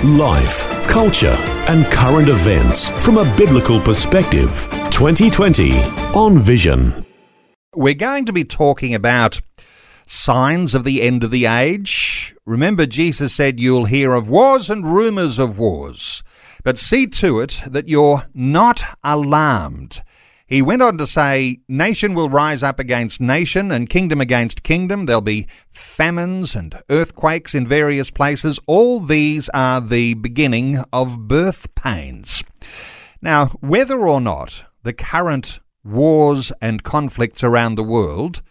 Life, culture, and current events from a biblical perspective. 2020 on Vision. We're going to be talking about signs of the end of the age. Remember, Jesus said you'll hear of wars and rumors of wars, but see to it that you're not alarmed. He went on to say, Nation will rise up against nation and kingdom against kingdom. There'll be famines and earthquakes in various places. All these are the beginning of birth pains. Now, whether or not the current wars and conflicts around the world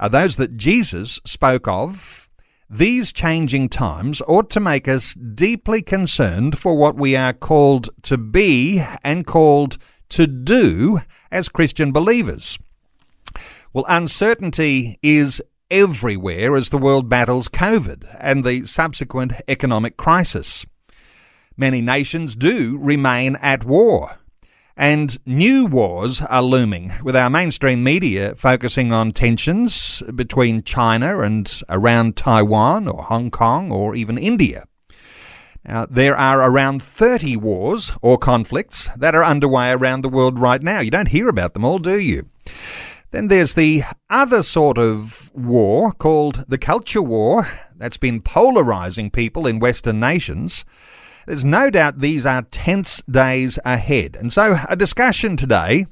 are those that Jesus spoke of, these changing times ought to make us deeply concerned for what we are called to be and called to do as Christian believers? Well, uncertainty is everywhere as the world battles COVID and the subsequent economic crisis. Many nations do remain at war. And new wars are looming, with our mainstream media focusing on tensions between China and around Taiwan or Hong Kong or even India. Now, there are around 30 wars or conflicts that are underway around the world right now. You don't hear about them all, do you? Then there's the other sort of war called the culture war that's been polarizing people in Western nations. There's no doubt these are tense days ahead. And so, a discussion today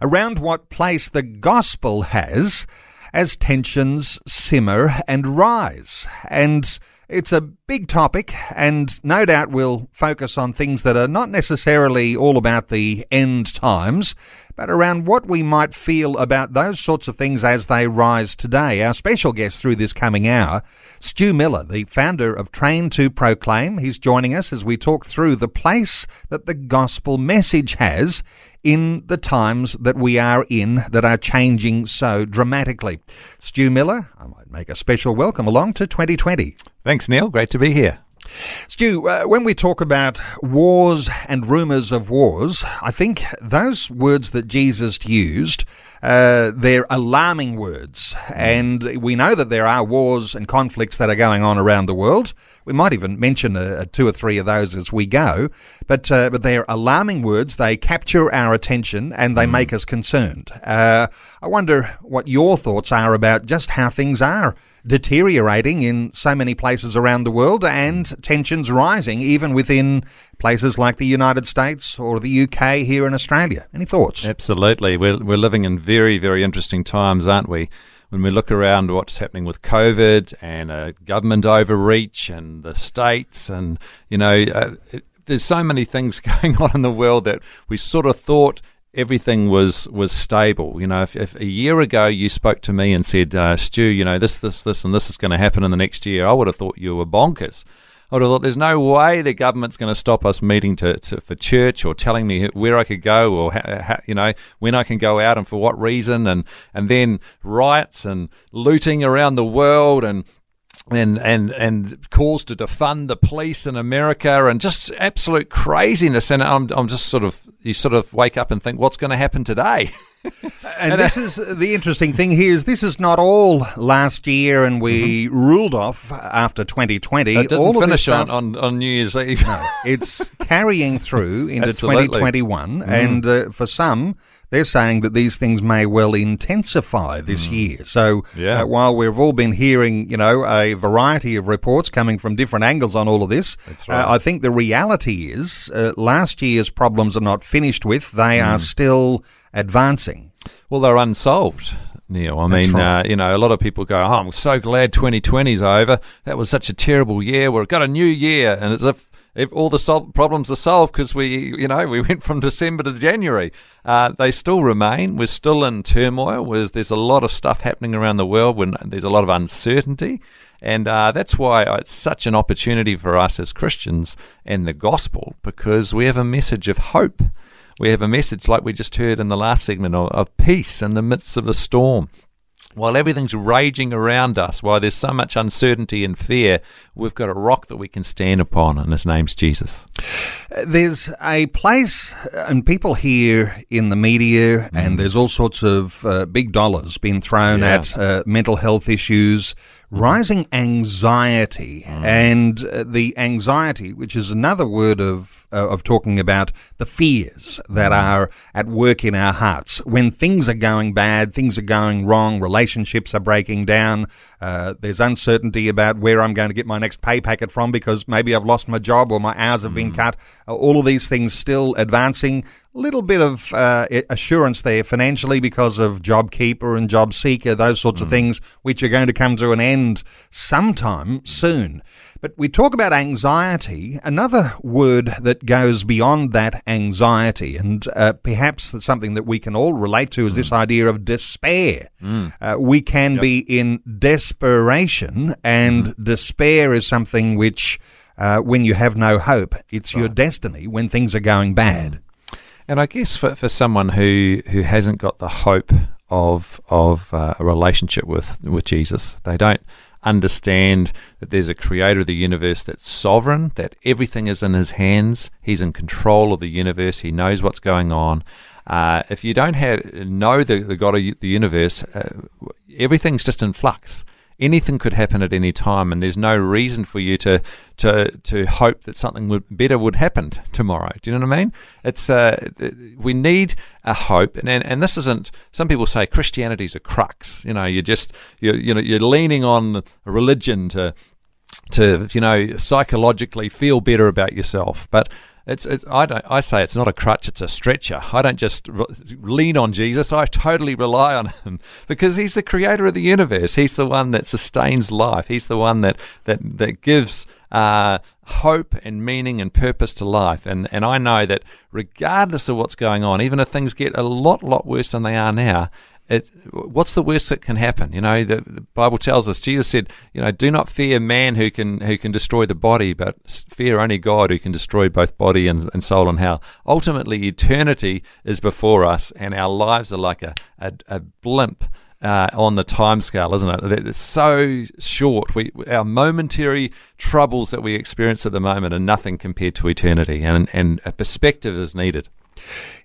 around what place the gospel has as tensions simmer and rise. And it's a big topic, and no doubt we'll focus on things that are not necessarily all about the end times, but around what we might feel about those sorts of things as they rise today. Our special guest through this coming hour, Stu Millar, the founder of Train to Proclaim, he's joining us as we talk through the place that the gospel message has in the times that we are in that are changing so dramatically. Stu Millar, I might make a special welcome along to 2020. Thanks, Neil. Great to be here. Stu, uh, when we talk about wars and rumours of wars, I think those words that Jesus used, uh, they're alarming words. And we know that there are wars and conflicts that are going on around the world. We might even mention a, a two or three of those as we go. But, uh, but they're alarming words. They capture our attention and they mm. make us concerned. Uh, I wonder what your thoughts are about just how things are deteriorating in so many places around the world and tensions rising even within places like the United States or the UK here in Australia. Any thoughts? Absolutely. We're, we're living in very, very interesting times, aren't we? When we look around what's happening with COVID and government overreach and the states, and, you know, uh, it, there's so many things going on in the world that we sort of thought everything was was stable. You know, if, if, a year ago you spoke to me and said, uh, "Stu, you know this, this, this, and this is going to happen in the next year," I would have thought you were bonkers. I would have thought there's no way the government's going to stop us meeting to, to, for church or telling me where I could go or you know when I can go out and for what reason and and then riots and looting around the world and and and and calls to defund the police in America and just absolute craziness. And I'm I'm just sort of you sort of wake up and think, what's going to happen today? and, and this is the interesting thing here is this is not all last year and we mm-hmm. ruled off after 2020. It didn't all finish stuff, on, on, New Year's Eve. no, it's carrying through into 2021 mm. and uh, for some they're saying that these things may well intensify this mm. year. So yeah. uh, while we've all been hearing, you know, a variety of reports coming from different angles on all of this, uh, right. uh, I think the reality is uh, last year's problems are not finished with; they mm. are still advancing. Well, they're unsolved. Neil. I That's mean, right. uh, you know, a lot of people go, "Oh, I'm so glad 2020's over. That was such a terrible year. We've got a new year," and as if if all the sol- problems are solved because we, you know, we went from December to January. Uh, they still remain. We're still in turmoil. There's, there's a lot of stuff happening around the world when there's a lot of uncertainty. And uh, that's why it's such an opportunity for us as Christians and the gospel because we have a message of hope. we have a message like we just heard in the last segment of, of peace in the midst of the storm while everything's raging around us, while there's so much uncertainty and fear, we've got a rock that we can stand upon, and his name's Jesus. There's a place, and people here in the media, and there's all sorts of uh, big dollars being thrown Yeah. at uh, mental health issues, rising anxiety, and uh, the anxiety, which is another word of uh, of talking about the fears that are at work in our hearts when things are going bad, things are going wrong, relationships are breaking down. Uh, there's uncertainty about where I'm going to get my next pay packet from because maybe I've lost my job or my hours have been cut. All of these things still advancing. Little bit of uh, assurance there financially because of JobKeeper and JobSeeker, those sorts of things, which are going to come to an end sometime soon. But we talk about anxiety, another word that goes beyond that anxiety, and uh, perhaps that's something that we can all relate to is this idea of despair. Uh, we can be in desperation, and despair is something which, uh, when you have no hope, it's your destiny when things are going bad. And I guess for, for someone who, who hasn't got the hope of of uh, a relationship with, with Jesus, they don't understand that there's a creator of the universe that's sovereign, that everything is in his hands, he's in control of the universe, he knows what's going on. Uh, if you don't have know the, the God of the universe, uh, everything's just in flux anything could happen at any time, and there's no reason for you to to to hope that something would, better would happen tomorrow. Do you know what I mean? It's uh, we need a hope, and, and and this isn't. Some people say Christianity's a crux. You know, you're just you're you know you're leaning on a religion to to you know psychologically feel better about yourself, but. It's, it's I don't I say it's not a crutch it's a stretcher. I don't just re- lean on Jesus I totally rely on him. Because he's the creator of the universe. He's the one that sustains life. He's the one that that that gives uh, hope and meaning and purpose to life. And and I know that regardless of what's going on even if things get a lot lot worse than they are now it, what's the worst that can happen? You know, the, the Bible tells us. Jesus said, "You know, do not fear man who can who can destroy the body, but fear only God who can destroy both body and, and soul and hell." Ultimately, eternity is before us, and our lives are like a a, a blimp. Uh, on the time scale, isn't it? It's so short. We our momentary troubles that we experience at the moment are nothing compared to eternity, and and a perspective is needed.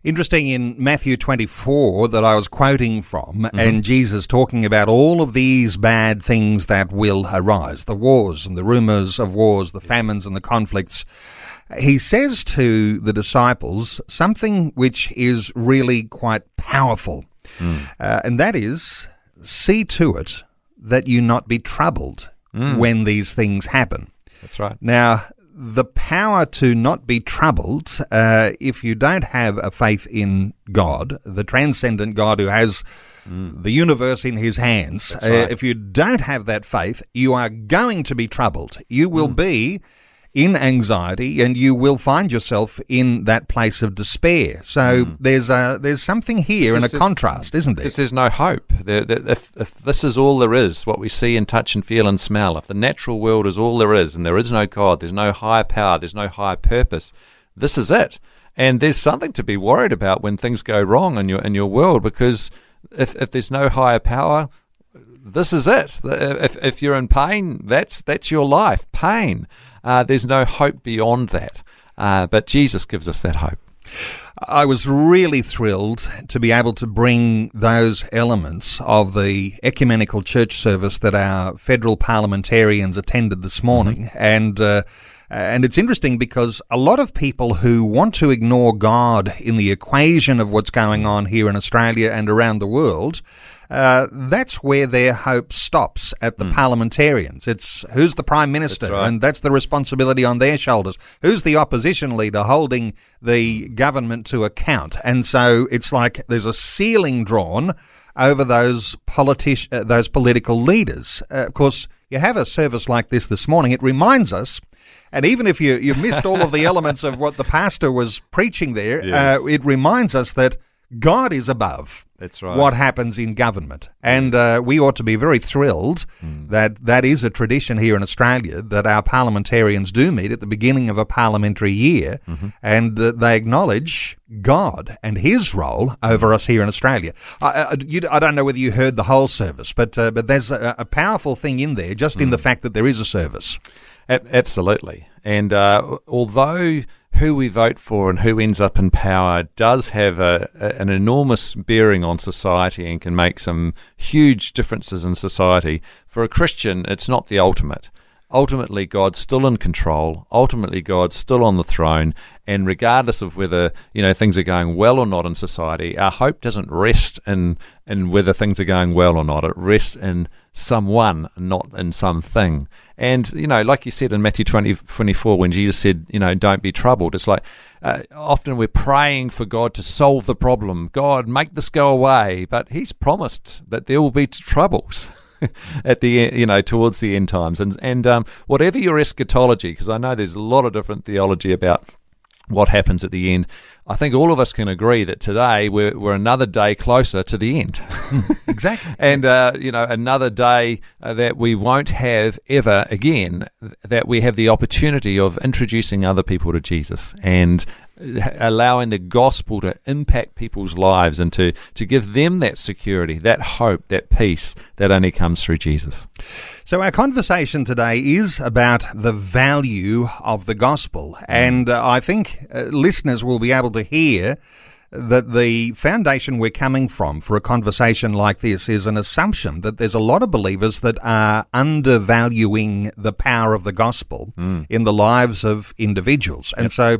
Interesting in Matthew 24 that I was quoting from, mm-hmm. and Jesus talking about all of these bad things that will arise the wars and the rumors of wars, the famines and the conflicts. He says to the disciples something which is really quite powerful, mm. uh, and that is see to it that you not be troubled mm. when these things happen. That's right. Now, the power to not be troubled, uh, if you don't have a faith in God, the transcendent God who has the universe in his hands, uh, right. if you don't have that faith, you are going to be troubled. You will be in anxiety and you will find yourself in that place of despair. So hmm. there's a, there's something here and a contrast, isn't there? Because there's no hope. There, there, if, if this is all there is, what we see and touch and feel and smell, if the natural world is all there is, and there is no God, there's no higher power, there's no higher purpose, this is it. And there's something to be worried about when things go wrong in your in your world, because if if there's no higher power, this is it. If if you're in pain, that's that's your life. Pain. Uh, there's no hope beyond that. Uh, but Jesus gives us that hope. I was really thrilled to be able to bring those elements of the ecumenical church service that our federal parliamentarians attended this morning, and. Uh, and it's interesting because a lot of people who want to ignore God in the equation of what's going on here in Australia and around the world, uh, that's where their hope stops at the parliamentarians. It's who's the prime minister, That's right. and that's the responsibility on their shoulders. Who's the opposition leader holding the government to account? And so it's like there's a ceiling drawn over those politic- uh, those political leaders. Uh, of course, you have a service like this this morning. It reminds us. And even if you, you missed all of the elements of what the pastor was preaching there, Yes. uh, it reminds us that God is above. That's right. what happens in government. And uh, we ought to be very thrilled Hmm. that that is a tradition here in Australia that our parliamentarians do meet at the beginning of a parliamentary year Mm-hmm. and uh, they acknowledge God and his role over us here in Australia. I, I, you, I don't know whether you heard the whole service, but, uh, but there's a, a powerful thing in there just Hmm. in the fact that there is a service. A- absolutely. And uh, although who we vote for and who ends up in power does have a, a, an enormous bearing on society and can make some huge differences in society, for a Christian, it's not the ultimate. Ultimately, God's still in control. Ultimately, God's still on the throne. And regardless of whether you know things are going well or not in society, our hope doesn't rest in in whether things are going well or not. It rests in someone, not in something. And, you know, like you said in Matthew 20, 24, when Jesus said, you know, don't be troubled, it's like uh, often we're praying for God to solve the problem. God, make this go away. But He's promised that there will be troubles. at the e- you know towards the end times and and um, whatever your eschatology because I know there's a lot of different theology about what happens at the end. I think all of us can agree that today we're, we're another day closer to the end. Exactly. and, uh, you know, another day uh, that we won't have ever again, that we have the opportunity of introducing other people to Jesus and allowing the gospel to impact people's lives and to, to give them that security, that hope, that peace that only comes through Jesus. So, our conversation today is about the value of the gospel. And uh, I think uh, listeners will be able to hear that the foundation we're coming from for a conversation like this is an assumption that there's a lot of believers that are undervaluing the power of the gospel in the lives of individuals. And so,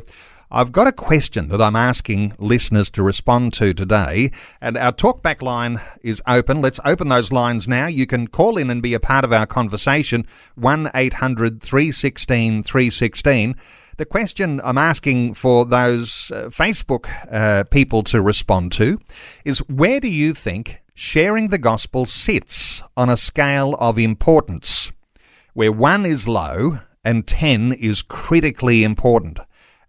I've got a question that I'm asking listeners to respond to today, and our talkback line is open. Let's open those lines now. You can call in and be a part of our conversation 1 800 316 316. The question I'm asking for those uh, Facebook uh, people to respond to is where do you think sharing the gospel sits on a scale of importance, where one is low and 10 is critically important?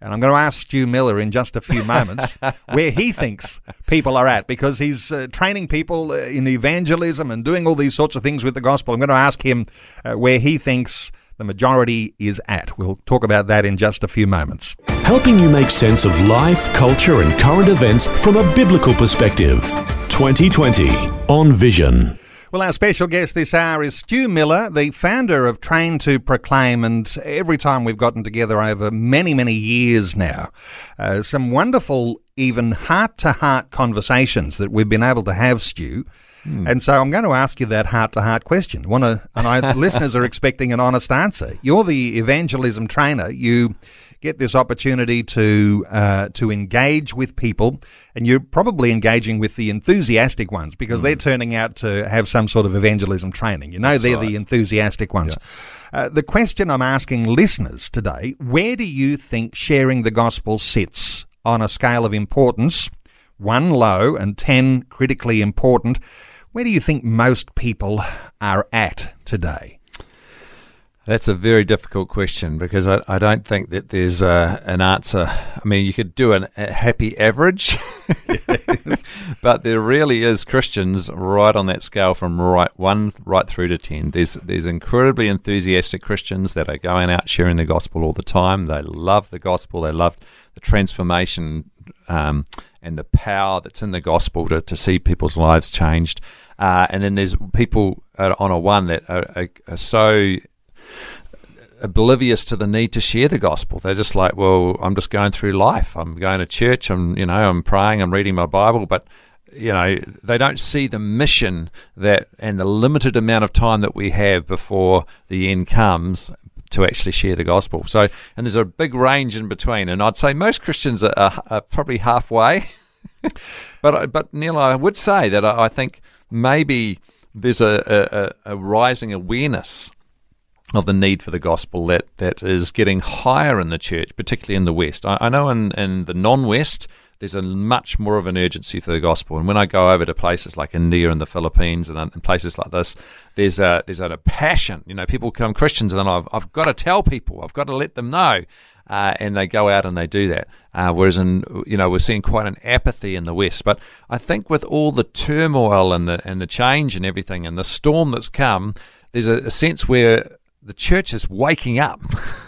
And I'm going to ask Stu Millar in just a few moments where he thinks people are at because he's uh, training people uh, in evangelism and doing all these sorts of things with the gospel. I'm going to ask him uh, where he thinks the majority is at. We'll talk about that in just a few moments. Helping you make sense of life, culture, and current events from a biblical perspective. 2020 on Vision. Well, our special guest this hour is Stu Millar, the founder of Train to Proclaim. And every time we've gotten together over many, many years now, uh, some wonderful, even heart to heart conversations that we've been able to have, Stu. And so I'm going to ask you that heart to heart question. To, and I, listeners are expecting an honest answer. You're the evangelism trainer. You get this opportunity to uh, to engage with people, and you're probably engaging with the enthusiastic ones because they're turning out to have some sort of evangelism training. You know, they're the enthusiastic ones. Uh, the question I'm asking listeners today: Where do you think sharing the gospel sits on a scale of importance? One low and ten critically important. Where do you think most people are at today? That's a very difficult question because I, I don't think that there's a, an answer. I mean, you could do an, a happy average, but there really is Christians right on that scale from right one right through to ten. There's there's incredibly enthusiastic Christians that are going out sharing the gospel all the time. They love the gospel. They love the transformation um, and the power that's in the gospel to, to see people's lives changed. Uh, and then there's people on a one that are, are, are so oblivious to the need to share the gospel. They're just like, well, I'm just going through life. I'm going to church. I'm, you know, I'm praying. I'm reading my Bible, but you know, they don't see the mission that and the limited amount of time that we have before the end comes to actually share the gospel. So, and there's a big range in between, and I'd say most Christians are, are, are probably halfway. but but Neil, I would say that I, I think maybe there's a, a, a rising awareness of the need for the gospel that, that is getting higher in the church, particularly in the West. I, I know in, in the non West, there's a much more of an urgency for the gospel. And when I go over to places like India and the Philippines and, and places like this, there's a there's a, passion. You know, people become Christians, and then I've I've got to tell people, I've got to let them know. Uh, and they go out and they do that. Uh, whereas in you know we're seeing quite an apathy in the West. But I think with all the turmoil and the and the change and everything and the storm that's come, there's a, a sense where the church is waking up.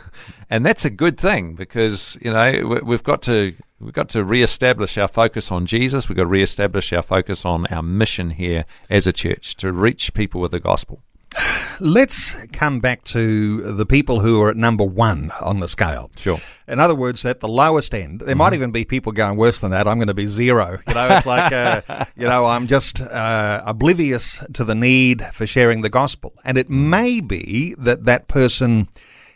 and that's a good thing because you know we've got to we've got to re-establish our focus on Jesus. We've got to re-establish our focus on our mission here as a church to reach people with the gospel. Let's come back to the people who are at number one on the scale. Sure. In other words, at the lowest end, there mm-hmm. might even be people going worse than that. I'm going to be zero. You know, it's like, uh, you know, I'm just uh, oblivious to the need for sharing the gospel. And it may be that that person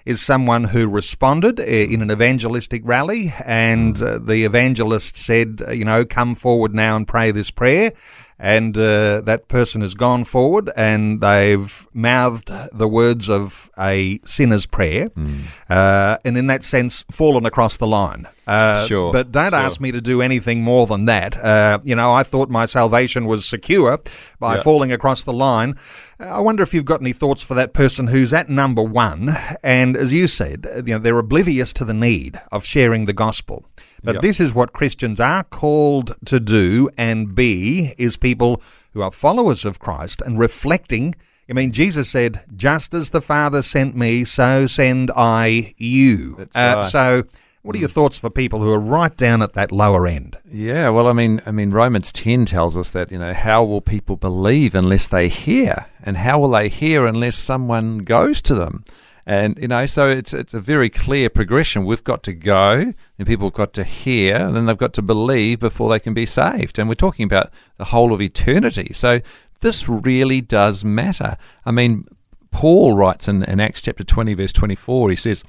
is someone who responded uh, in an evangelistic rally, and uh, the evangelist said, uh, you know, come forward now and pray this prayer and uh, that person has gone forward and they've mouthed the words of a sinner's prayer, mm. uh, and in that sense, fallen across the line. Uh, sure. But don't sure. ask me to do anything more than that. Uh, you know, I thought my salvation was secure by yeah. falling across the line. I wonder if you've got any thoughts for that person who's at number one, and as you said, you know, they're oblivious to the need of sharing the gospel. But yep. this is what Christians are called to do and be is people who are followers of Christ and reflecting. I mean, Jesus said, just as the Father sent me, so send I you. Uh, right. So, what are your thoughts for people who are right down at that lower end? Yeah, well, I mean, I mean, Romans ten tells us that you know how will people believe unless they hear, and how will they hear unless someone goes to them? And you know, so it's it's a very clear progression. We've got to go, and people have got to hear, and then they've got to believe before they can be saved. And we're talking about the whole of eternity. So this really does matter. I mean, Paul writes in, in Acts chapter twenty, verse twenty-four. He says,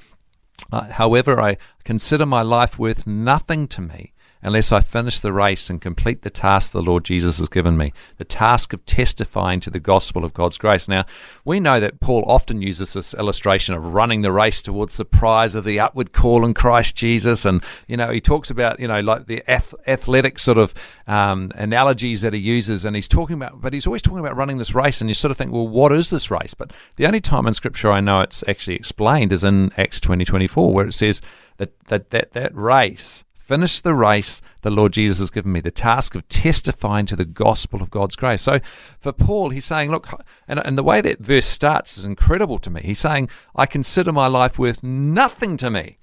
uh, "However, I consider my life worth nothing to me." Unless I finish the race and complete the task the Lord Jesus has given me, the task of testifying to the gospel of God's grace. Now, we know that Paul often uses this illustration of running the race towards the prize of the upward call in Christ Jesus. And, you know, he talks about, you know, like the ath- athletic sort of um, analogies that he uses. And he's talking about, but he's always talking about running this race. And you sort of think, well, what is this race? But the only time in Scripture I know it's actually explained is in Acts 20 24, where it says that that, that, that race finish the race the Lord Jesus has given me, the task of testifying to the gospel of God's grace. So for Paul, he's saying, look, and, and the way that verse starts is incredible to me. He's saying, I consider my life worth nothing to me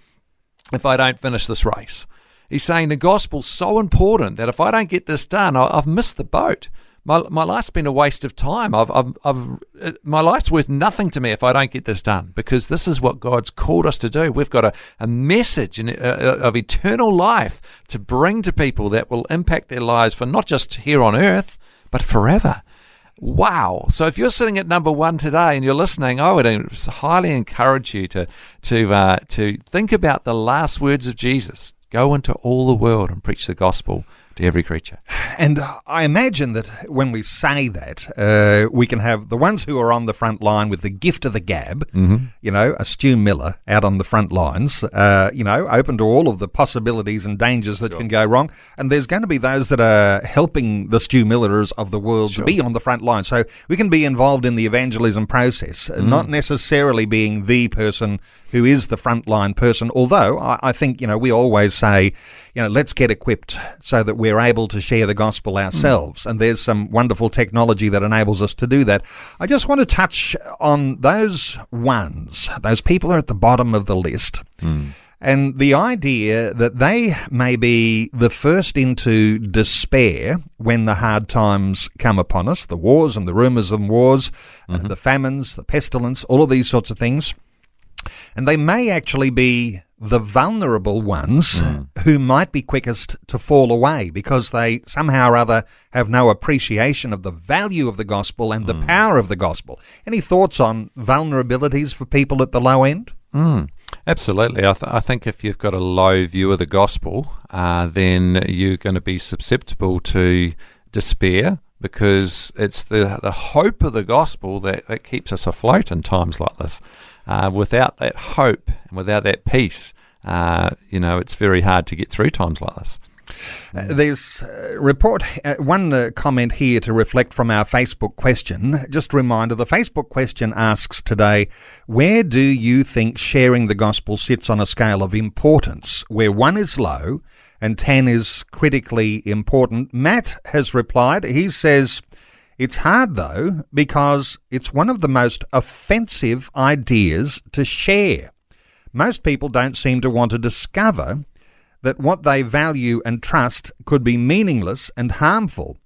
if I don't finish this race. He's saying the gospel's so important that if I don't get this done, I've missed the boat my, my life's been a waste of time. I've, I've, I've, uh, my life's worth nothing to me if I don't get this done because this is what God's called us to do. We've got a, a message in, uh, uh, of eternal life to bring to people that will impact their lives for not just here on earth, but forever. Wow. So if you're sitting at number one today and you're listening, I would highly encourage you to, to, uh, to think about the last words of Jesus. Go into all the world and preach the gospel to every creature. And I imagine that when we say that, uh, we can have the ones who are on the front line with the gift of the gab, mm-hmm. you know, a Stu Millar out on the front lines, uh, you know, open to all of the possibilities and dangers that sure. can go wrong. And there's going to be those that are helping the Stu Millars of the world sure. to be on the front line. So we can be involved in the evangelism process, mm. not necessarily being the person who is the frontline person. Although I, I, think, you know, we always say, you know, let's get equipped so that we're able to share the gospel ourselves. Mm. And there's some wonderful technology that enables us to do that. I just want to touch on those ones, those people are at the bottom of the list. Mm. And the idea that they may be the first into despair when the hard times come upon us, the wars and the rumours of wars, mm-hmm. the famines, the pestilence, all of these sorts of things. And they may actually be the vulnerable ones mm. who might be quickest to fall away because they somehow or other have no appreciation of the value of the gospel and the hmm. power of the gospel. Any thoughts on vulnerabilities for people at the low end? Mm. Absolutely. I, th- I, think if you've got a low view of the gospel, uh, then you're going to be susceptible to despair because it's the, the hope of the gospel that, that keeps us afloat in times like this. Uh, without that hope and without that peace, uh, you know, it's very hard to get through times like this. Uh, there's a report, uh, one uh, comment here to reflect from our Facebook question. Just a reminder the Facebook question asks today, where do you think sharing the gospel sits on a scale of importance, where one is low and 10 is critically important? Matt has replied. He says, it's hard though, because it's one of the most offensive ideas to share. Most people don't seem to want to discover that what they value and trust could be meaningless and harmful.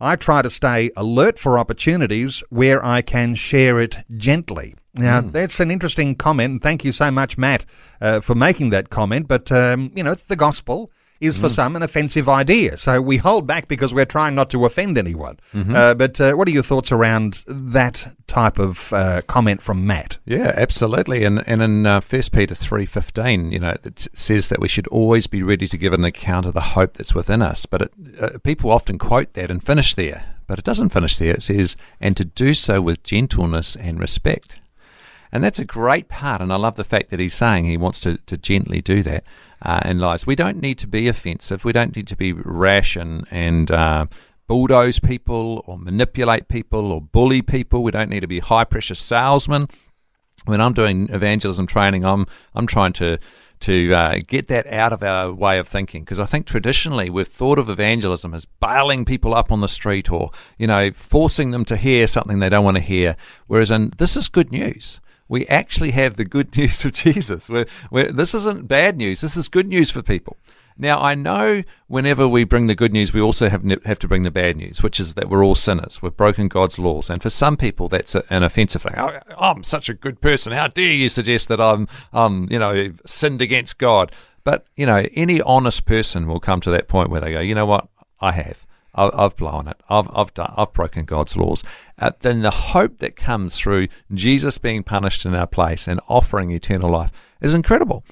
I try to stay alert for opportunities where I can share it gently. Now, mm. that's an interesting comment. Thank you so much, Matt, uh, for making that comment. But, um, you know, the gospel is for mm. some an offensive idea. So we hold back because we're trying not to offend anyone. Mm-hmm. Uh, but uh, what are your thoughts around that type of uh, comment from Matt? Yeah, absolutely. And and in uh, First Peter three fifteen, you know, it says that we should always be ready to give an account of the hope that's within us. But it, uh, people often quote that and finish there. But it doesn't finish there. It says, and to do so with gentleness and respect. And that's a great part. And I love the fact that he's saying he wants to, to gently do that uh, in lives. We don't need to be offensive. We don't need to be rash and, and uh, bulldoze people or manipulate people or bully people. We don't need to be high pressure salesmen. When I'm doing evangelism training, I'm I'm trying to to uh, get that out of our way of thinking because I think traditionally we've thought of evangelism as bailing people up on the street or you know forcing them to hear something they don't want to hear. Whereas in this is good news we actually have the good news of Jesus. We're, we're, this isn't bad news. This is good news for people. Now, I know whenever we bring the good news, we also have, have to bring the bad news, which is that we're all sinners. We've broken God's laws. And for some people, that's an offensive thing. Oh, I'm such a good person. How dare you suggest that I'm, um, you know, sinned against God? But, you know, any honest person will come to that point where they go, you know what? I have. I've blown it. I've I've done. I've broken God's laws. Uh, then the hope that comes through Jesus being punished in our place and offering eternal life is incredible.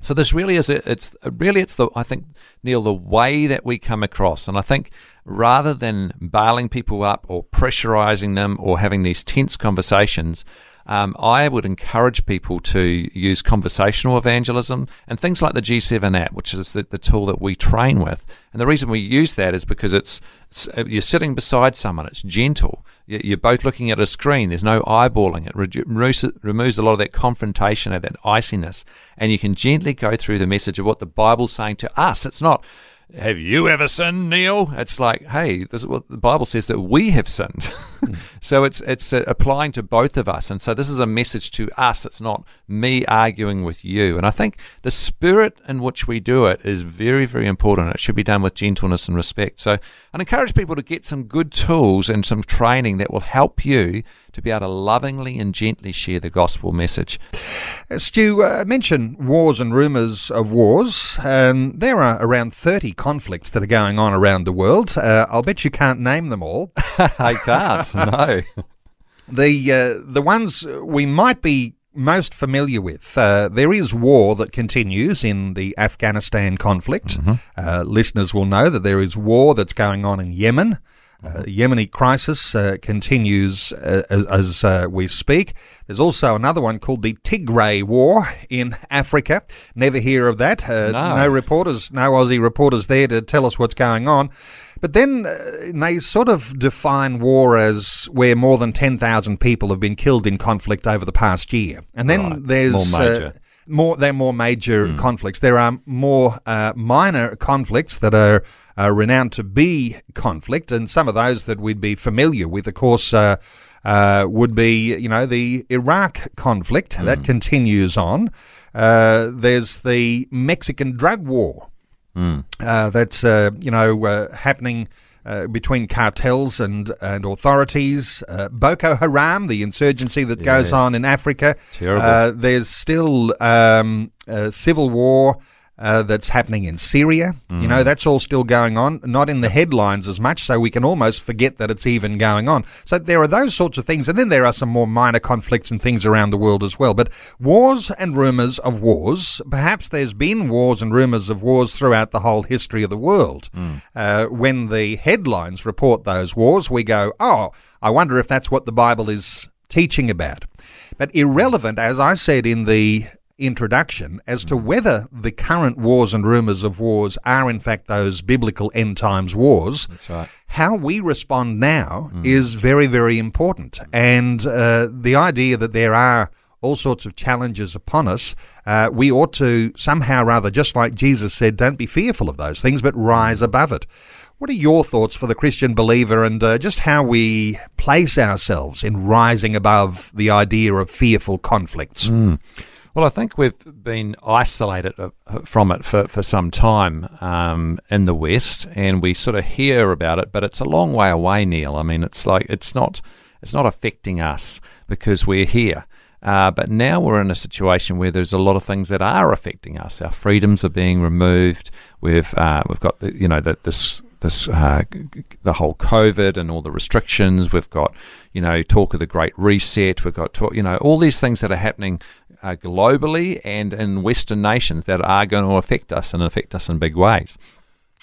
So this really is it's really it's the I think Neil the way that we come across, and I think rather than bailing people up or pressurizing them or having these tense conversations, um, I would encourage people to use conversational evangelism and things like the G7 app, which is the, the tool that we train with. And the reason we use that is because it's, it's uh, you're sitting beside someone, it's gentle. You're both looking at a screen. There's no eyeballing. It removes, removes a lot of that confrontation and that iciness, and you can gently go through the message of what the Bible's saying to us. It's not have you ever sinned, Neil? It's like, hey, this is what the Bible says that we have sinned. so it's it's uh, applying to both of us, and so this is a message to us. It's not me arguing with you. And I think the spirit in which we do it is very, very important. It should be done with gentleness and respect. So I encourage people to get some good tools and some training that will help you to be able to lovingly and gently share the gospel message. Stu, uh, mention wars and rumours of wars. Um, there are around 30 conflicts that are going on around the world. Uh, I'll bet you can't name them all. I can't, no. The, uh, the ones we might be most familiar with. Uh, there is war that continues in the Afghanistan conflict. Mm-hmm. Uh, listeners will know that there is war that's going on in Yemen. Uh, Yemeni crisis uh, continues uh, as, as uh, we speak. There's also another one called the Tigray War in Africa. Never hear of that. Uh, no. no. reporters, no Aussie reporters there to tell us what's going on. But then uh, they sort of define war as where more than 10,000 people have been killed in conflict over the past year. And then right. there's. More major more they're more major mm. conflicts. There are more uh, minor conflicts that are uh, renowned to be conflict, and some of those that we'd be familiar with, of course. Uh, uh would be, you know, the Iraq conflict mm. that continues on. Uh, there's the Mexican drug war mm. that's, you know, happening uh, between cartels and, and authorities. Uh, Boko Haram, the insurgency that yes. goes on in Africa. Terrible. Uh, there's still um, civil war uh, that's happening in Syria. Mm. You know, mm. that's all still going on, not in the headlines as much, so we can almost forget that it's even going on. So there are those sorts of things, and then there are some more minor conflicts and things around the world as well. But wars and rumours of wars, perhaps there's been wars and rumours of wars throughout the whole history of the world. Mm. Uh, when the headlines report those wars, we go, oh, I wonder if that's what the Bible is teaching about. But irrelevant, as I said in the introduction as to whether the current wars and rumours of wars are in fact those biblical end times wars. That's right. How we respond now is very, very important. And uh, the idea that there are all sorts of challenges upon us, uh, we ought to somehow or other, just like Jesus said, don't be fearful of those things, but rise above it. What are your thoughts for the Christian believer and uh, just how we place ourselves in rising above the idea of fearful conflicts? Well, I think we've been isolated uh, from it for, for some time um, in the West, and we sort of hear about it, but it's a long way away, Neil. I mean, it's like it's not it's not affecting us because we're here. Uh, but now we're in a situation where there's a lot of things that are affecting us. Our freedoms are being removed. We've uh, we've got the, you know this this uh, the whole COVID and all the restrictions. We've got you know talk of the Great Reset. We've got talk, you know all these things that are happening uh, globally and in Western nations that are going to affect us and affect us in big ways.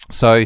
So,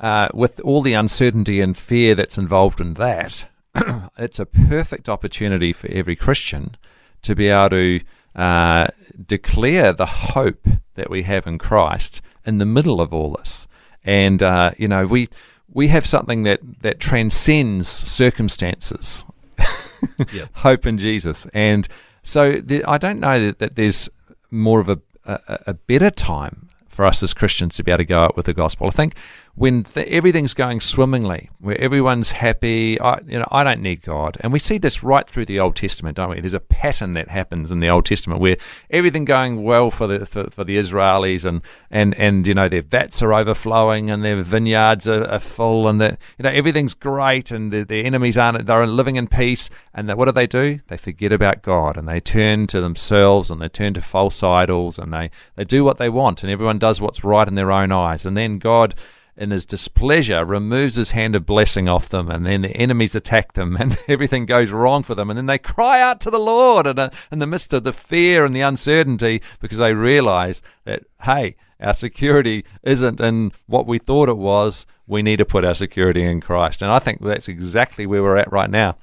uh, with all the uncertainty and fear that's involved in that, it's a perfect opportunity for every Christian to be able to uh, declare the hope that we have in Christ in the middle of all this. And uh, you know, we we have something that that transcends circumstances. Hope in Jesus, and so the, I don't know that, that there's more of a, a a better time for us as Christians to be able to go out with the gospel. I think when th- everything's going swimmingly, where everyone's happy, I, you know, I don't need God, and we see this right through the Old Testament, don't we? There's a pattern that happens in the Old Testament where everything going well for the for, for the Israelis, and and and you know their vats are overflowing, and their vineyards are, are full, and the, you know everything's great, and the, their enemies aren't they're living in peace, and that, what do they do? They forget about God, and they turn to themselves, and they turn to false idols, and they they do what they want, and everyone does what's right in their own eyes, and then God in his displeasure, removes his hand of blessing off them, and then the enemies attack them, and everything goes wrong for them. And then they cry out to the Lord in, a, in the midst of the fear and the uncertainty because they realize that, hey, our security isn't in what we thought it was. We need to put our security in Christ. And I think that's exactly where we're at right now.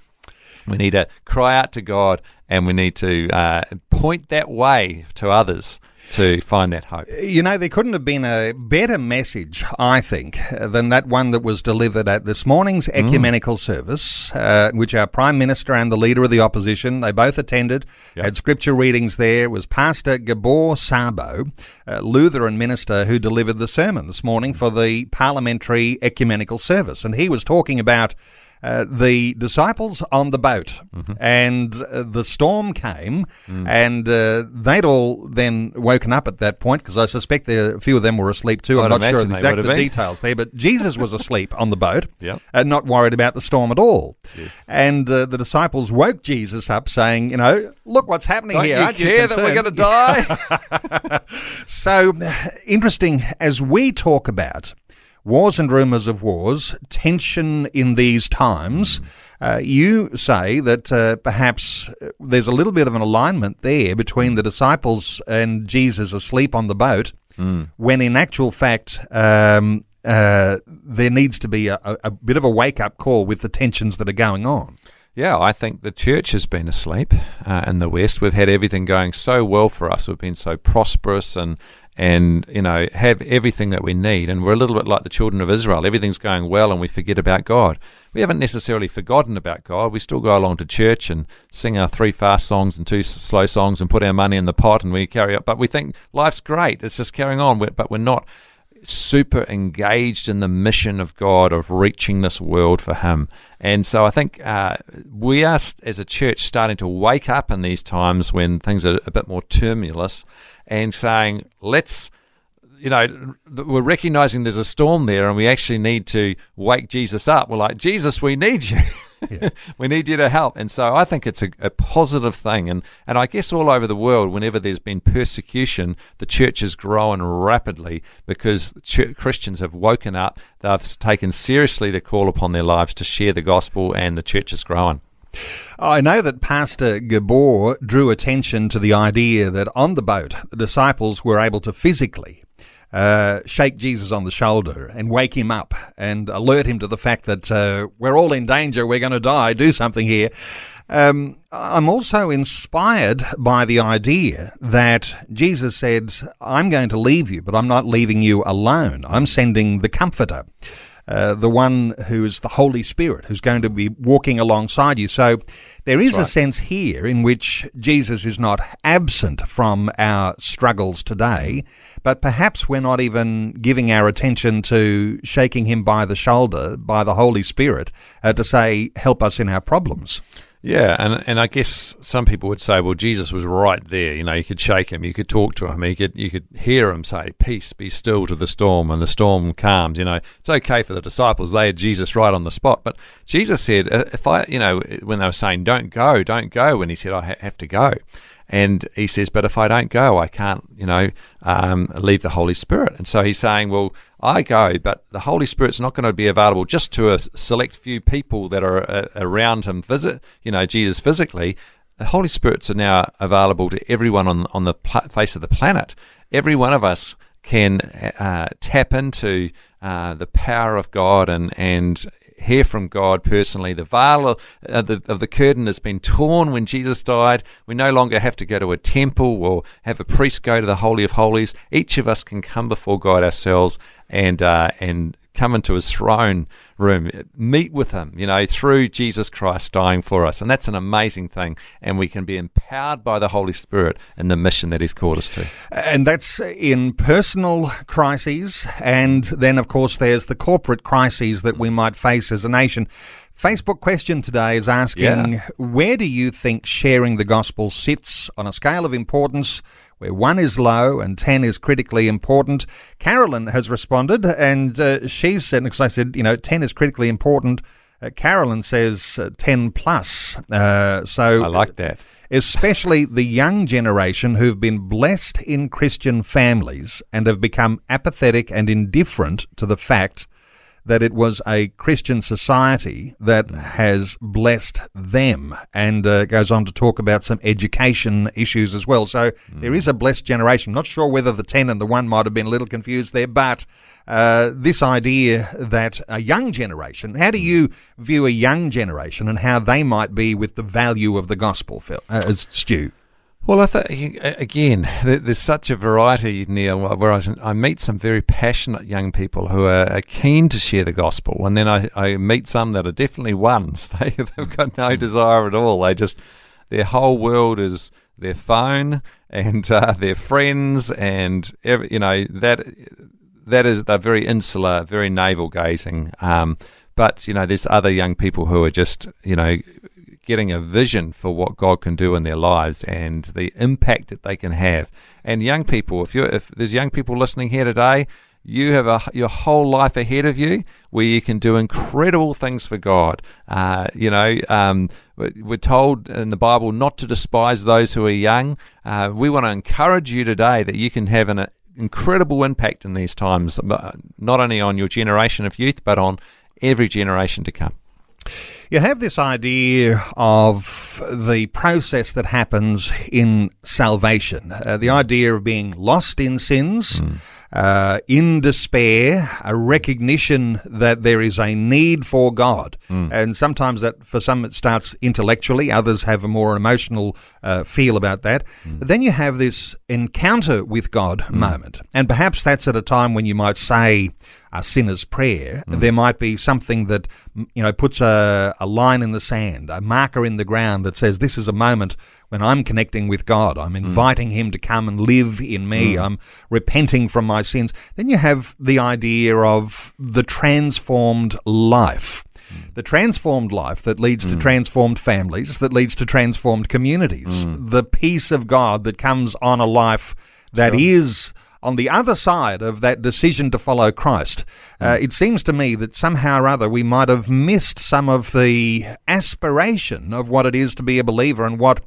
We need to cry out to God and we need to uh, point that way to others to find that hope. You know, there couldn't have been a better message, I think, than that one that was delivered at this morning's ecumenical service, uh, which our Prime Minister and the Leader of the Opposition, they both attended, Yep. had scripture readings there. It was Pastor Gabor Sabo, uh, Lutheran minister, who delivered the sermon this morning for the parliamentary ecumenical service. And he was talking about uh, the disciples on the boat, and uh, the storm came, and uh, they'd all then woken up at that point because I suspect there, a few of them were asleep too. I'm I'd not sure of the exact the details there, but Jesus was asleep on the boat, Yep. and not worried about the storm at all. And uh, the disciples woke Jesus up, saying, "You know, look what's happening Don't here. you Aren't you care that we're going to die? So interesting as we talk about wars and rumours of wars, tension in these times. Uh, you say that uh, perhaps uh, there's a little bit of an alignment there between the disciples and Jesus asleep on the boat, when in actual fact um, uh, there needs to be a, a, a bit of a wake up call with the tensions that are going on. Yeah, I think the church has been asleep uh, in the West. We've had everything going so well for us. We've been so prosperous and and you know have everything that we need. And we're a little bit like the children of Israel. Everything's going well, and we forget about God. We haven't necessarily forgotten about God. We still go along to church and sing our three fast songs and two slow songs and put our money in the pot and we carry up. But we think life's great. It's just carrying on. But we're not super engaged in the mission of God of reaching this world for Him. And so I think uh, we are, as a church, starting to wake up in these times when things are a bit more tumultuous and saying, let's. You know, we're recognizing there's a storm there, and we actually need to wake Jesus up. We're like, Jesus, we need you. we need you to help. And so I think it's a, a positive thing. And, and I guess all over the world, whenever there's been persecution, the church has grown rapidly because ch- Christians have woken up. They've taken seriously the call upon their lives to share the gospel, and the church has grown. I know that Pastor Gabor drew attention to the idea that on the boat, the disciples were able to physically uh, shake Jesus on the shoulder and wake him up and alert him to the fact that uh, we're all in danger, we're going to die, do something here. Um, I'm also inspired by the idea that Jesus said, I'm going to leave you, but I'm not leaving you alone. I'm sending the Comforter. Uh, the one who is the Holy Spirit, who's going to be walking alongside you. So there is right. a sense here in which Jesus is not absent from our struggles today, but perhaps we're not even giving our attention to shaking him by the shoulder by the Holy Spirit uh, to say, help us in our problems. Yeah, and and I guess some people would say, well, Jesus was right there. You know, you could shake him, you could talk to him, you could you could hear him say, "Peace, be still" to the storm, and the storm calms. You know, it's okay for the disciples; they had Jesus right on the spot. But Jesus said, uh, if I, you know, when they were saying, "Don't go, don't go," when he said, "I have to go," And he says, But if I don't go, I can't, you know, um, leave the Holy Spirit. And so he's saying, Well, I go, but the Holy Spirit's not going to be available just to a select few people that are uh, around him, visit, you know, Jesus physically. The Holy Spirits are now available to everyone on, on the pl- face of the planet. Every one of us can uh, tap into uh, the power of God and, and hear from God personally. The veil of, uh, the, of the curtain has been torn when Jesus died. We no longer have to go to a temple or have a priest go to the Holy of Holies. Each of us can come before God ourselves and uh, and come into his throne room, meet with him, you know, through Jesus Christ dying for us. And that's an amazing thing. And we can be empowered by the Holy Spirit in the mission that he's called us to. And that's in personal crises. And then, of course, there's the corporate crises that we might face as a nation. Facebook question today is asking yeah. where do you think sharing the gospel sits on a scale of importance where one is low and 10 is critically important? Carolyn has responded and uh, she's said, because I said, you know, 10 is critically important. Uh, Carolyn says uh, 10 plus. Uh, so I like that. Especially the young generation who've been blessed in Christian families and have become apathetic and indifferent to the fact that it was a Christian society that has blessed them and uh, goes on to talk about some education issues as well. So mm. there is a blessed generation. I'm not sure whether the 10 and the 1 might have been a little confused there, but uh, this idea that a young generation, how do you view a young generation and how they might be with the value of the gospel, Phil, uh, as Stu? Well, I think again, there's such a variety, Neil. Where I, I meet some very passionate young people who are, keen to share the gospel, and then I, I meet some that are definitely ones. They, they've got no desire at all. They just their whole world is their phone and uh, their friends, and every, you know that that is they're very insular, very navel gazing. Um, but you know, there's other young people who are just you know getting a vision for what God can do in their lives and the impact that they can have. And young people, if you if there's young people listening here today, you have a, your whole life ahead of you where you can do incredible things for God. Uh, you know, um, we're told in the Bible not to despise those who are young. Uh, we want to encourage you today that you can have an incredible impact in these times, not only on your generation of youth, but on every generation to come. You have this idea of the process that happens in salvation, uh, the idea of being lost in sins. Mm. Uh, in despair, a recognition that there is a need for God. Mm. And sometimes that, for some, it starts intellectually, others have a more emotional uh, feel about that. Mm. But then you have this encounter with God mm. moment. And perhaps that's at a time when you might say, a sinner's prayer, mm. there might be something that you know puts a, a line in the sand, a marker in the ground that says this is a moment when I'm connecting with God. I'm mm. inviting mm. Him to come and live in me. Mm. I'm repenting from my sins. Then you have the idea of the transformed life mm. the transformed life that leads mm. to transformed families, that leads to transformed communities, mm. the peace of God that comes on a life that sure. is on the other side of that decision to follow Christ, uh, hmm. it seems to me that somehow or other we might have missed some of the aspiration of what it is to be a believer and what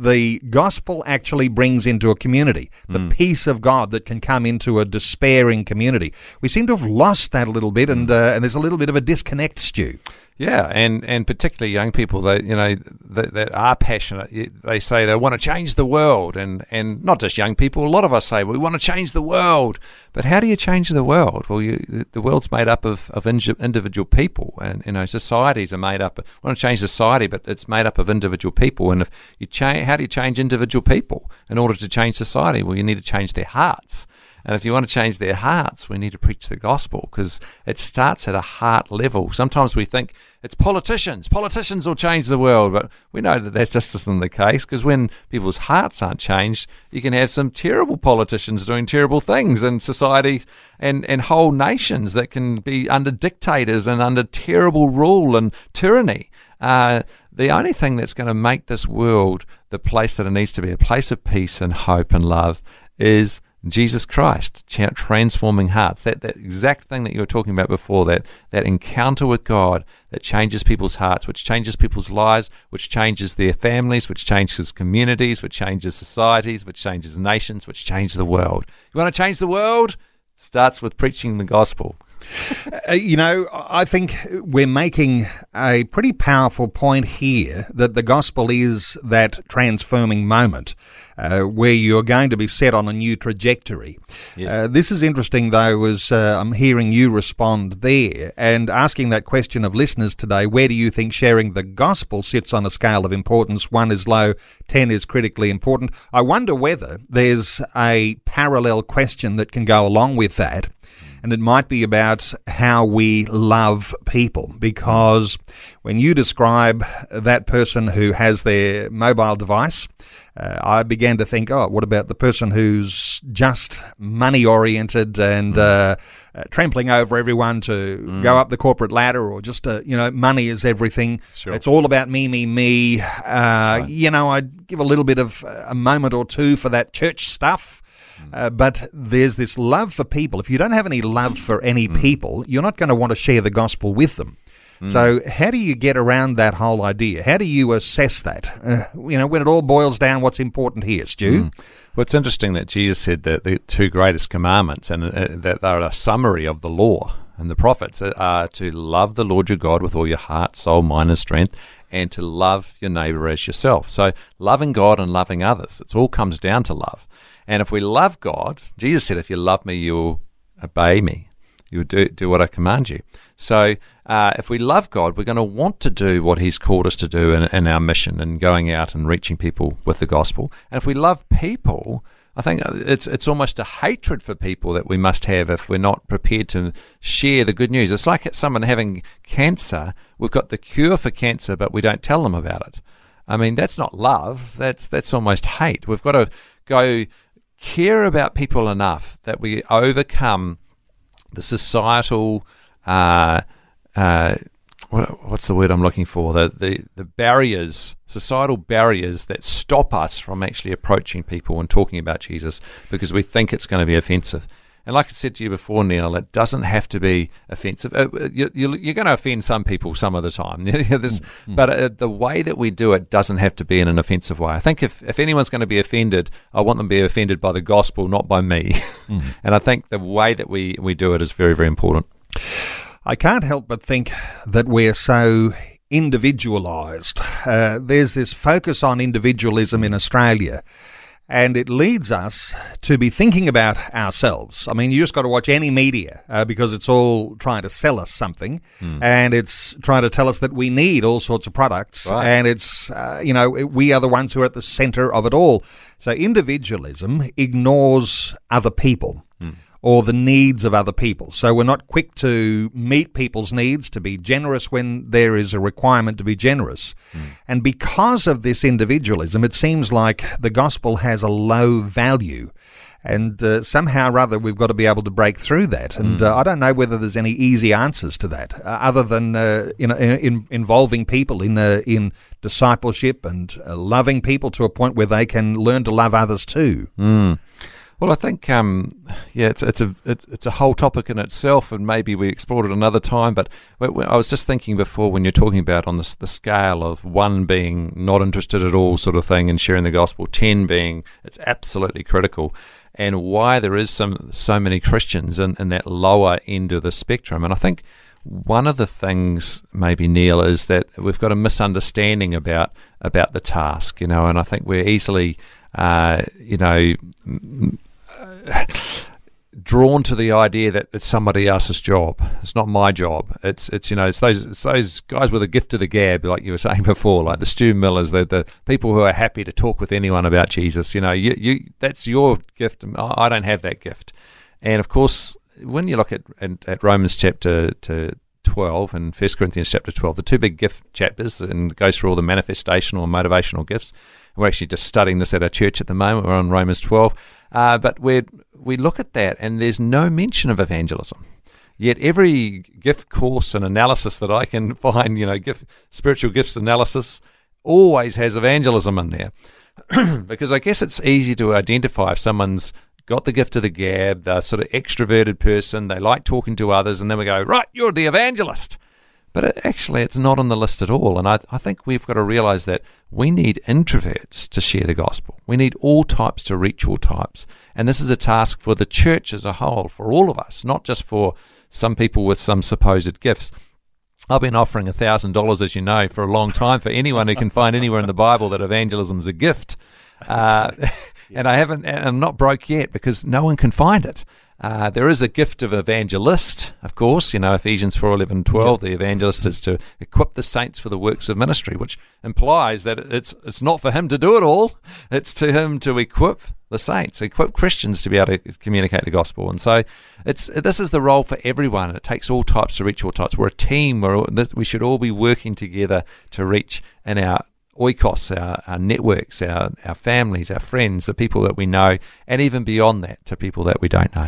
the gospel actually brings into a community, the mm. peace of God that can come into a despairing community. We seem to have lost that a little bit, and, uh, and there's a little bit of a disconnect, Stu. Yeah, and, and particularly young people that you know that, that are passionate. They say they want to change the world, and, and not just young people. A lot of us say we want to change the world, but how do you change the world? Well, you, the world's made up of, of individual people, and you know societies are made up. We want to change society, but it's made up of individual people. And if you change, how do you change individual people in order to change society? Well, you need to change their hearts. And if you want to change their hearts, we need to preach the gospel because it starts at a heart level. Sometimes we think it's politicians. Politicians will change the world, but we know that that's just isn't the case because when people's hearts aren't changed, you can have some terrible politicians doing terrible things in society and, and whole nations that can be under dictators and under terrible rule and tyranny. Uh, the only thing that's going to make this world the place that it needs to be, a place of peace and hope and love, is Jesus Christ, transforming hearts. That, that exact thing that you were talking about before, that, that encounter with God that changes people's hearts, which changes people's lives, which changes their families, which changes communities, which changes societies, which changes nations, which changes the world. You want to change the world? Starts with preaching the gospel. uh, you know, I think we're making a pretty powerful point here that the gospel is that transforming moment uh, where you're going to be set on a new trajectory. Yes. Uh, this is interesting, though, as uh, I'm hearing you respond there and asking that question of listeners today where do you think sharing the gospel sits on a scale of importance? One is low, 10 is critically important. I wonder whether there's a parallel question that can go along with that and it might be about how we love people because when you describe that person who has their mobile device uh, I began to think, oh, what about the person who's just money oriented and mm. uh, uh, trampling over everyone to mm. go up the corporate ladder, or just uh, you know, money is everything. Sure. It's all about me, me, me. Uh, right. You know, I'd give a little bit of a moment or two for that church stuff. Mm. Uh, but there's this love for people. If you don't have any love for any mm. people, you're not going to want to share the gospel with them. Mm. So, how do you get around that whole idea? How do you assess that? Uh, you know, when it all boils down, what's important here, Stu? Mm. Well, it's interesting that Jesus said that the two greatest commandments and uh, that they're a summary of the law and the prophets are to love the Lord your God with all your heart, soul, mind, and strength, and to love your neighbor as yourself. So, loving God and loving others, it all comes down to love. And if we love God, Jesus said, if you love me, you'll obey me. You'll do, do what I command you. So, uh, if we love God, we're going to want to do what He's called us to do in, in our mission and going out and reaching people with the gospel. And if we love people, I think it's it's almost a hatred for people that we must have if we're not prepared to share the good news. It's like someone having cancer. We've got the cure for cancer, but we don't tell them about it. I mean, that's not love. That's that's almost hate. We've got to go care about people enough that we overcome the societal uh, uh, what, what's the word I'm looking for? The, the the barriers, societal barriers that stop us from actually approaching people and talking about Jesus because we think it's going to be offensive. And like I said to you before, Neil, it doesn't have to be offensive. Uh, uh, you, are going to offend some people some of the time, mm-hmm. but uh, the way that we do it doesn't have to be in an offensive way. I think if, if anyone's going to be offended, I want them to be offended by the gospel, not by me. Mm. and I think the way that we, we do it is very, very important. I can't help but think that we're so individualised. Uh, there's this focus on individualism in Australia. And it leads us to be thinking about ourselves. I mean, you just got to watch any media uh, because it's all trying to sell us something, mm. and it's trying to tell us that we need all sorts of products, right. and it's uh, you know we are the ones who are at the centre of it all. So individualism ignores other people or the needs of other people. So we're not quick to meet people's needs, to be generous when there is a requirement to be generous. Mm. And because of this individualism, it seems like the gospel has a low value. And uh, somehow or other, we've got to be able to break through that. And mm. uh, I don't know whether there's any easy answers to that, uh, other than uh, in, in, involving people in uh, in discipleship and uh, loving people to a point where they can learn to love others too. Mm. Well, I think um, yeah, it's it's a it's a whole topic in itself, and maybe we explored it another time. But I was just thinking before when you're talking about on the, the scale of one being not interested at all, sort of thing, and sharing the gospel, ten being it's absolutely critical, and why there is some so many Christians in, in that lower end of the spectrum. And I think one of the things, maybe Neil, is that we've got a misunderstanding about about the task, you know, and I think we're easily, uh, you know. Drawn to the idea that it's somebody else's job. It's not my job. It's it's you know it's those it's those guys with a gift to the gab, like you were saying before, like the Stu Millars, the the people who are happy to talk with anyone about Jesus. You know, you you that's your gift. I don't have that gift, and of course, when you look at at, at Romans chapter to 12 and 1 Corinthians chapter 12, the two big gift chapters, and goes through all the manifestational and motivational gifts. We're actually just studying this at our church at the moment. We're on Romans 12. Uh, but we we look at that, and there's no mention of evangelism. Yet every gift course and analysis that I can find, you know, gift, spiritual gifts analysis, always has evangelism in there. because I guess it's easy to identify if someone's got the gift of the gab, they're sort of extroverted person, they like talking to others, and then we go, right, you're the evangelist. But actually, it's not on the list at all. And I, I think we've got to realize that we need introverts to share the gospel. We need all types to reach all types. And this is a task for the church as a whole, for all of us, not just for some people with some supposed gifts. I've been offering $1,000, as you know, for a long time for anyone who can find anywhere in the Bible that evangelism is a gift. Uh, and I haven't, I'm not broke yet because no one can find it. Uh, there is a gift of evangelist, of course. You know, Ephesians 4 11, 12, the evangelist is to equip the saints for the works of ministry, which implies that it's, it's not for him to do it all, it's to him to equip the saints, equip Christians to be able to communicate the gospel. And so it's this is the role for everyone. It takes all types to reach all types. We're a team. We're, we should all be working together to reach in our oikos, our, our networks, our, our families, our friends, the people that we know, and even beyond that to people that we don't know.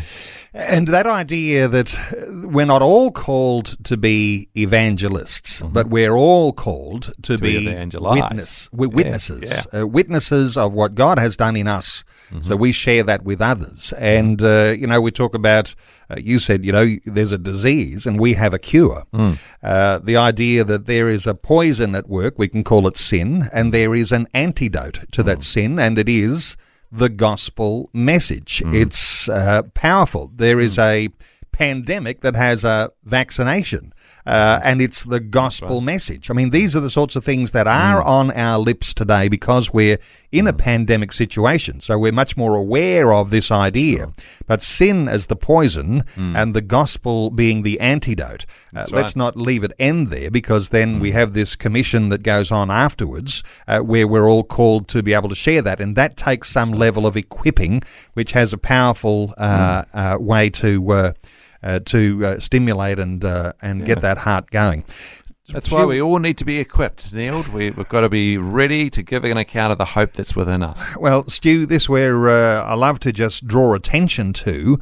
And that idea that we're not all called to be evangelists, mm-hmm. but we're all called to, to be witness, witnesses, yeah. Uh, witnesses of what God has done in us. Mm-hmm. So we share that with others. And, uh, you know, we talk about, uh, you said, you know, there's a disease and we have a cure. Mm. Uh, the idea that there is a poison at work, we can call it sin, and there is an antidote to mm. that sin, and it is the gospel message. Mm. It's uh, powerful. There is mm. a pandemic that has a vaccination. Uh, and it's the gospel right. message. I mean, these are the sorts of things that are mm. on our lips today because we're in mm. a pandemic situation. So we're much more aware of this idea. Sure. But sin as the poison mm. and the gospel being the antidote. Uh, right. Let's not leave it end there because then we mm. have this commission that goes on afterwards uh, where we're all called to be able to share that. And that takes some level of equipping, which has a powerful uh, mm. uh, way to uh, uh, to uh, stimulate and uh, and yeah. get that heart going. That's why we all need to be equipped, Neil. We, have got to be ready to give an account of the hope that's within us. Well, Stu, this where uh, I love to just draw attention to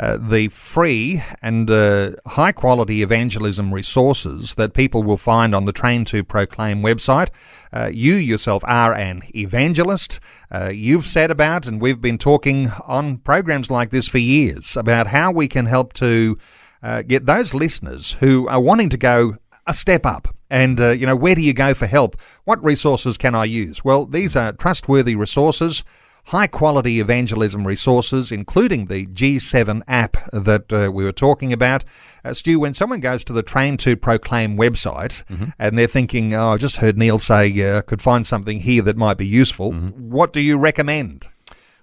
uh, the free and uh, high quality evangelism resources that people will find on the Train to Proclaim website. Uh, you yourself are an evangelist. Uh, you've said about, and we've been talking on programs like this for years about how we can help to uh, get those listeners who are wanting to go a step up. And, you know, where do you go for help? What resources can I use? Well, these are trustworthy resources high quality evangelism resources, including the G7 app that uh, we were talking about. Uh, Stu, when someone goes to the Train to Proclaim website mm-hmm. and they're thinking, oh, I just heard Neil say uh, could find something here that might be useful, mm-hmm. what do you recommend?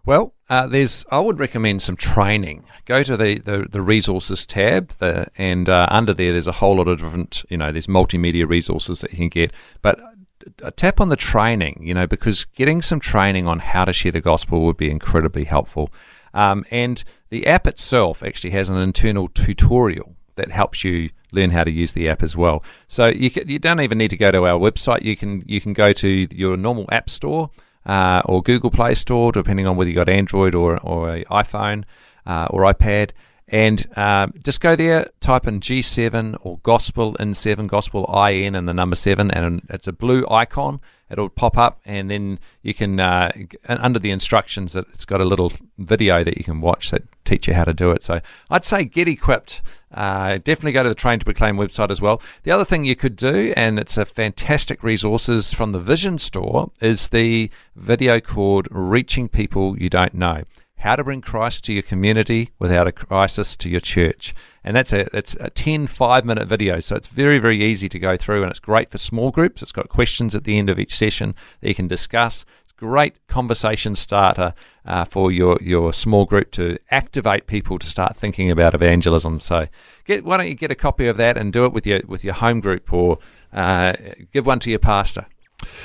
Well, uh, there's. I would recommend some training. Go to the, the, the resources tab, the, and uh, under there, there's a whole lot of different. You know, there's multimedia resources that you can get. But tap on the training, you know, because getting some training on how to share the gospel would be incredibly helpful. Um, and the app itself actually has an internal tutorial that helps you learn how to use the app as well. So you can, you don't even need to go to our website. You can you can go to your normal app store uh, or Google Play Store, depending on whether you got Android or or iPhone uh, or iPad, and um, just go there, type in G7 or Gospel in 7, Gospel IN and the number 7, and it's a blue icon. It'll pop up, and then you can, uh, under the instructions, it's got a little video that you can watch that teach you how to do it. So I'd say get equipped. Uh, definitely go to the Train to Proclaim website as well. The other thing you could do, and it's a fantastic resources from the Vision Store, is the video called Reaching People You Don't Know. How to bring Christ to your community without a crisis to your church. And that's a it's a 10 5 minute video. So it's very very easy to go through and it's great for small groups. It's got questions at the end of each session that you can discuss. It's great conversation starter uh, for your your small group to activate people to start thinking about evangelism. So get why don't you get a copy of that and do it with your with your home group or uh, give one to your pastor.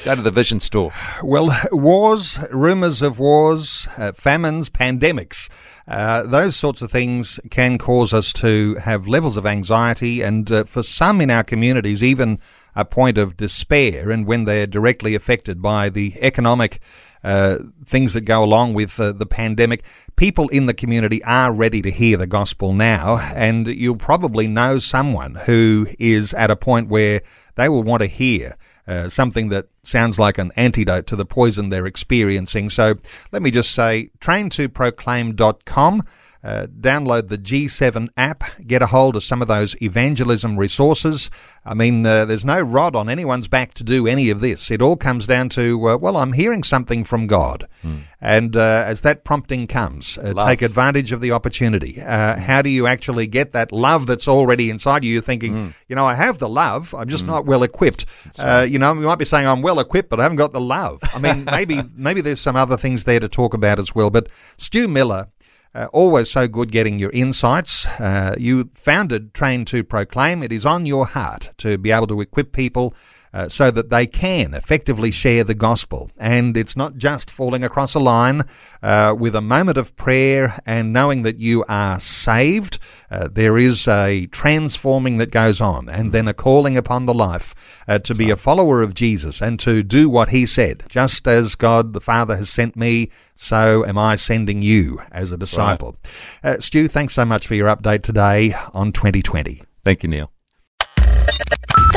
Go to the Vision store. Well, wars, rumours of wars, uh, famines, pandemics, uh, those sorts of things can cause us to have levels of anxiety and uh, for some in our communities, even a point of despair. And when they're directly affected by the economic uh, things that go along with uh, the pandemic, people in the community are ready to hear the gospel now. And you'll probably know someone who is at a point where they will want to hear uh, something that sounds like an antidote to the poison they're experiencing. So let me just say traintoproclaim.com. Uh, download the G7 app, get a hold of some of those evangelism resources. I mean, uh, there's no rod on anyone's back to do any of this. It all comes down to, uh, well, I'm hearing something from God. Hmm. And uh, as that prompting comes, uh, take advantage of the opportunity. Uh, how do you actually get that love that's already inside you? You're thinking, mm. you know, I have the love, I'm just mm. not well equipped. Right. you know, you might be saying I'm well equipped, but I haven't got the love. I mean, maybe maybe there's some other things there to talk about as well. But Stu Millar uh, always so good getting your insights. Uh, you founded Train to Proclaim. It is on your heart to be able to equip people uh, so that they can effectively share the gospel. And it's not just falling across a line uh, with a moment of prayer and knowing that you are saved. Uh, there is a transforming that goes on, and then a calling upon the life uh, to be a follower of Jesus and to do what he said. Just as God the Father has sent me, so am I sending you as a disciple. Right. Uh, Stu, thanks so much for your update today on 2020. Thank you, Neil.